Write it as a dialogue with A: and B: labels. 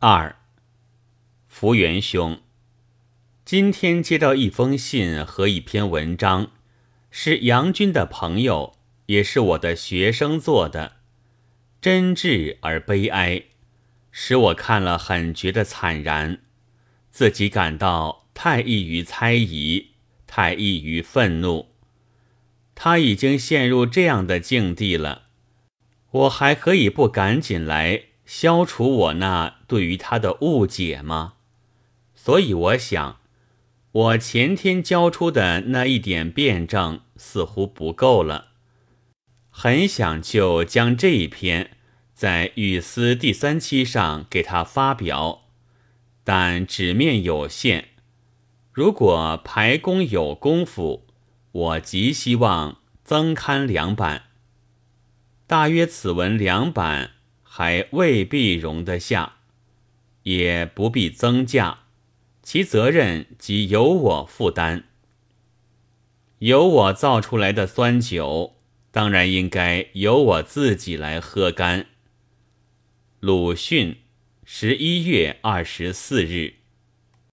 A: 二，福元兄，今天接到一封信和一篇文章，是杨军的朋友，也是我的学生做的，真挚而悲哀，使我看了很觉得惨然，自己感到太易于猜疑，太易于愤怒。他已经陷入这样的境地了，我还可以不赶紧来？消除我那对于他的误解吗？所以我想，我前天交出的那一点辩证似乎不够了。很想就将这一篇在《语丝》第三期上给他发表，但纸面有限。如果排工有功夫，我极希望增刊两版。大约此文两版。还未必容得下，也不必增价，其责任即由我负担。由我造出来的酸酒，当然应该由我自己来喝干。鲁迅，十一月二十四日。